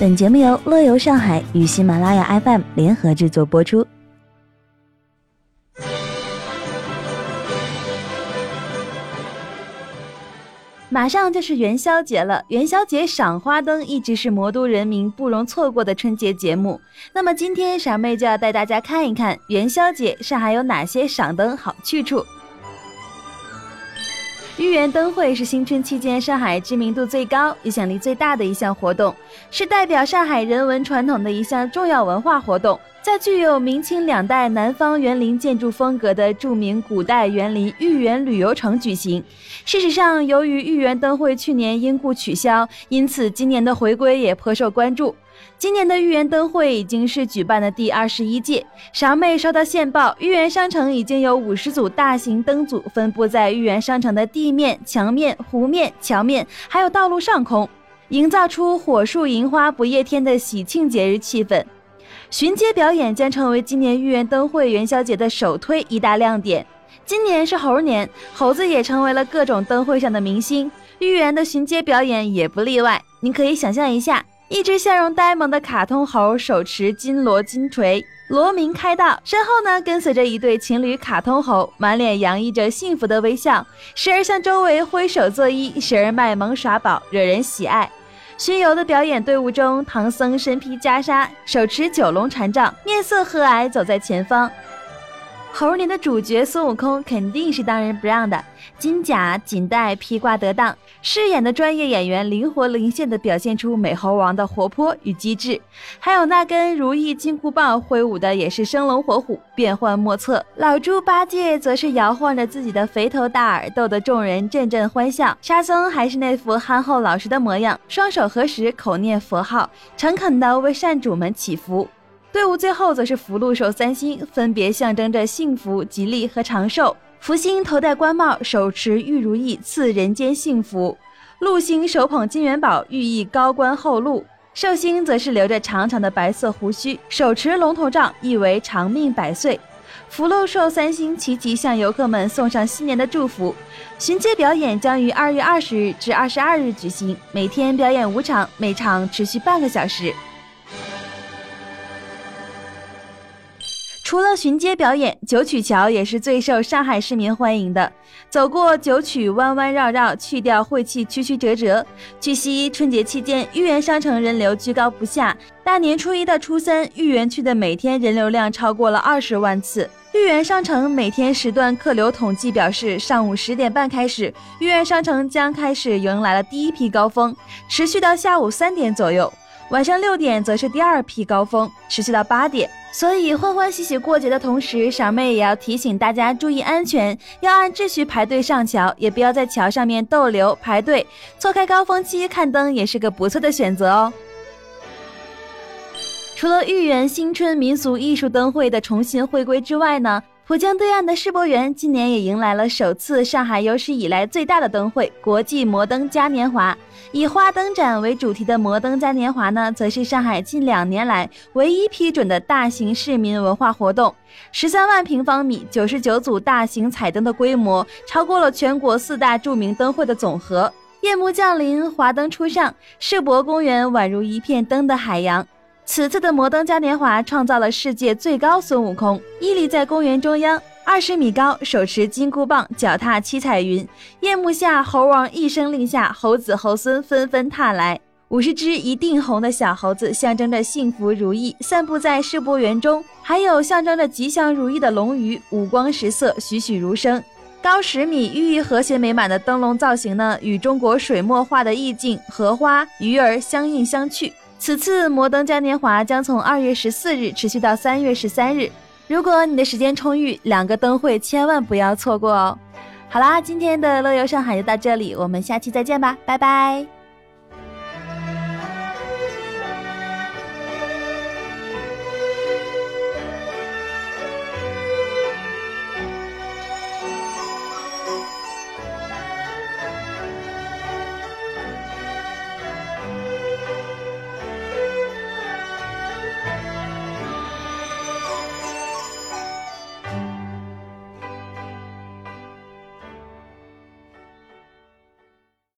本节目由乐游上海与喜马拉雅 FM 联合制作播出。马上就是元宵节了，元宵节赏花灯一直是魔都人民不容错过的春节节目。那么今天傻妹就要带大家看一看元宵节上海有哪些赏灯好去处。豫园灯会是新春期间上海知名度最高、影响力最大的一项活动，是代表上海人文传统的一项重要文化活动。在具有明清两代南方园林建筑风格的著名古代园林豫园旅游城举行。事实上，由于豫园灯会去年因故取消，因此今年的回归也颇受关注。今年的豫园灯会已经是举办的第二十一届。傻妹收到线报，豫园商城已经有五十组大型灯组分布在豫园商城的地面、墙面、湖面、桥面，还有道路上空，营造出火树银花不夜天的喜庆节日气氛。巡街表演将成为今年豫园灯会元宵节的首推一大亮点。今年是猴年，猴子也成为了各种灯会上的明星，豫园的巡街表演也不例外。你可以想象一下。一只笑容呆萌的卡通猴手持金锣金锤，锣鸣开道，身后呢跟随着一对情侣卡通猴，满脸洋溢着幸福的微笑，时而向周围挥手作揖，时而卖萌耍宝，惹人喜爱。巡游的表演队伍中，唐僧身披袈裟，手持九龙禅杖，面色和蔼，走在前方。猴年的主角孙悟空肯定是当仁不让的，金甲锦带披挂得当，饰演的专业演员灵活灵现地表现出美猴王的活泼与机智，还有那根如意金箍棒挥舞的也是生龙活虎，变幻莫测。老猪八戒则是摇晃着自己的肥头大耳，逗得众人阵阵欢笑。沙僧还是那副憨厚老实的模样，双手合十，口念佛号，诚恳地为善主们祈福。队伍最后则是福禄寿三星，分别象征着幸福、吉利和长寿。福星头戴官帽，手持玉如意，赐人间幸福；禄星手捧金元宝，寓意高官厚禄；寿星则是留着长长的白色胡须，手持龙头杖，意为长命百岁。福禄寿三星齐齐向游客们送上新年的祝福。巡街表演将于二月二十日至二十二日举行，每天表演五场，每场持续半个小时。除了巡街表演，九曲桥也是最受上海市民欢迎的。走过九曲弯弯绕绕，去掉晦气曲曲折折。据悉，春节期间豫园商城人流居高不下，大年初一到初三，豫园区的每天人流量超过了二十万次。豫园商城每天时段客流统计表示，上午十点半开始，豫园商城将开始迎来了第一批高峰，持续到下午三点左右。晚上六点则是第二批高峰，持续到八点。所以欢欢喜喜过节的同时，傻妹也要提醒大家注意安全，要按秩序排队上桥，也不要在桥上面逗留排队。错开高峰期看灯也是个不错的选择哦。除了豫园新春民俗艺术灯会的重新回归之外呢？浦江对岸的世博园今年也迎来了首次上海有史以来最大的灯会——国际摩登嘉年华。以花灯展为主题的摩登嘉年华呢，则是上海近两年来唯一批准的大型市民文化活动。十三万平方米、九十九组大型彩灯的规模，超过了全国四大著名灯会的总和。夜幕降临，华灯初上，世博公园宛如一片灯的海洋。此次的摩登嘉年华创造了世界最高孙悟空，屹立在公园中央，二十米高，手持金箍棒，脚踏七彩云。夜幕下，猴王一声令下，猴子猴孙纷纷踏来。五十只一定红的小猴子，象征着幸福如意，散布在世博园中。还有象征着吉祥如意的龙鱼，五光十色，栩栩如生。高十米、寓意和谐美满的灯笼造型呢，与中国水墨画的意境荷花、鱼儿相映相去。此次摩登嘉年华将从二月十四日持续到三月十三日。如果你的时间充裕，两个灯会千万不要错过哦。好啦，今天的乐游上海就到这里，我们下期再见吧，拜拜。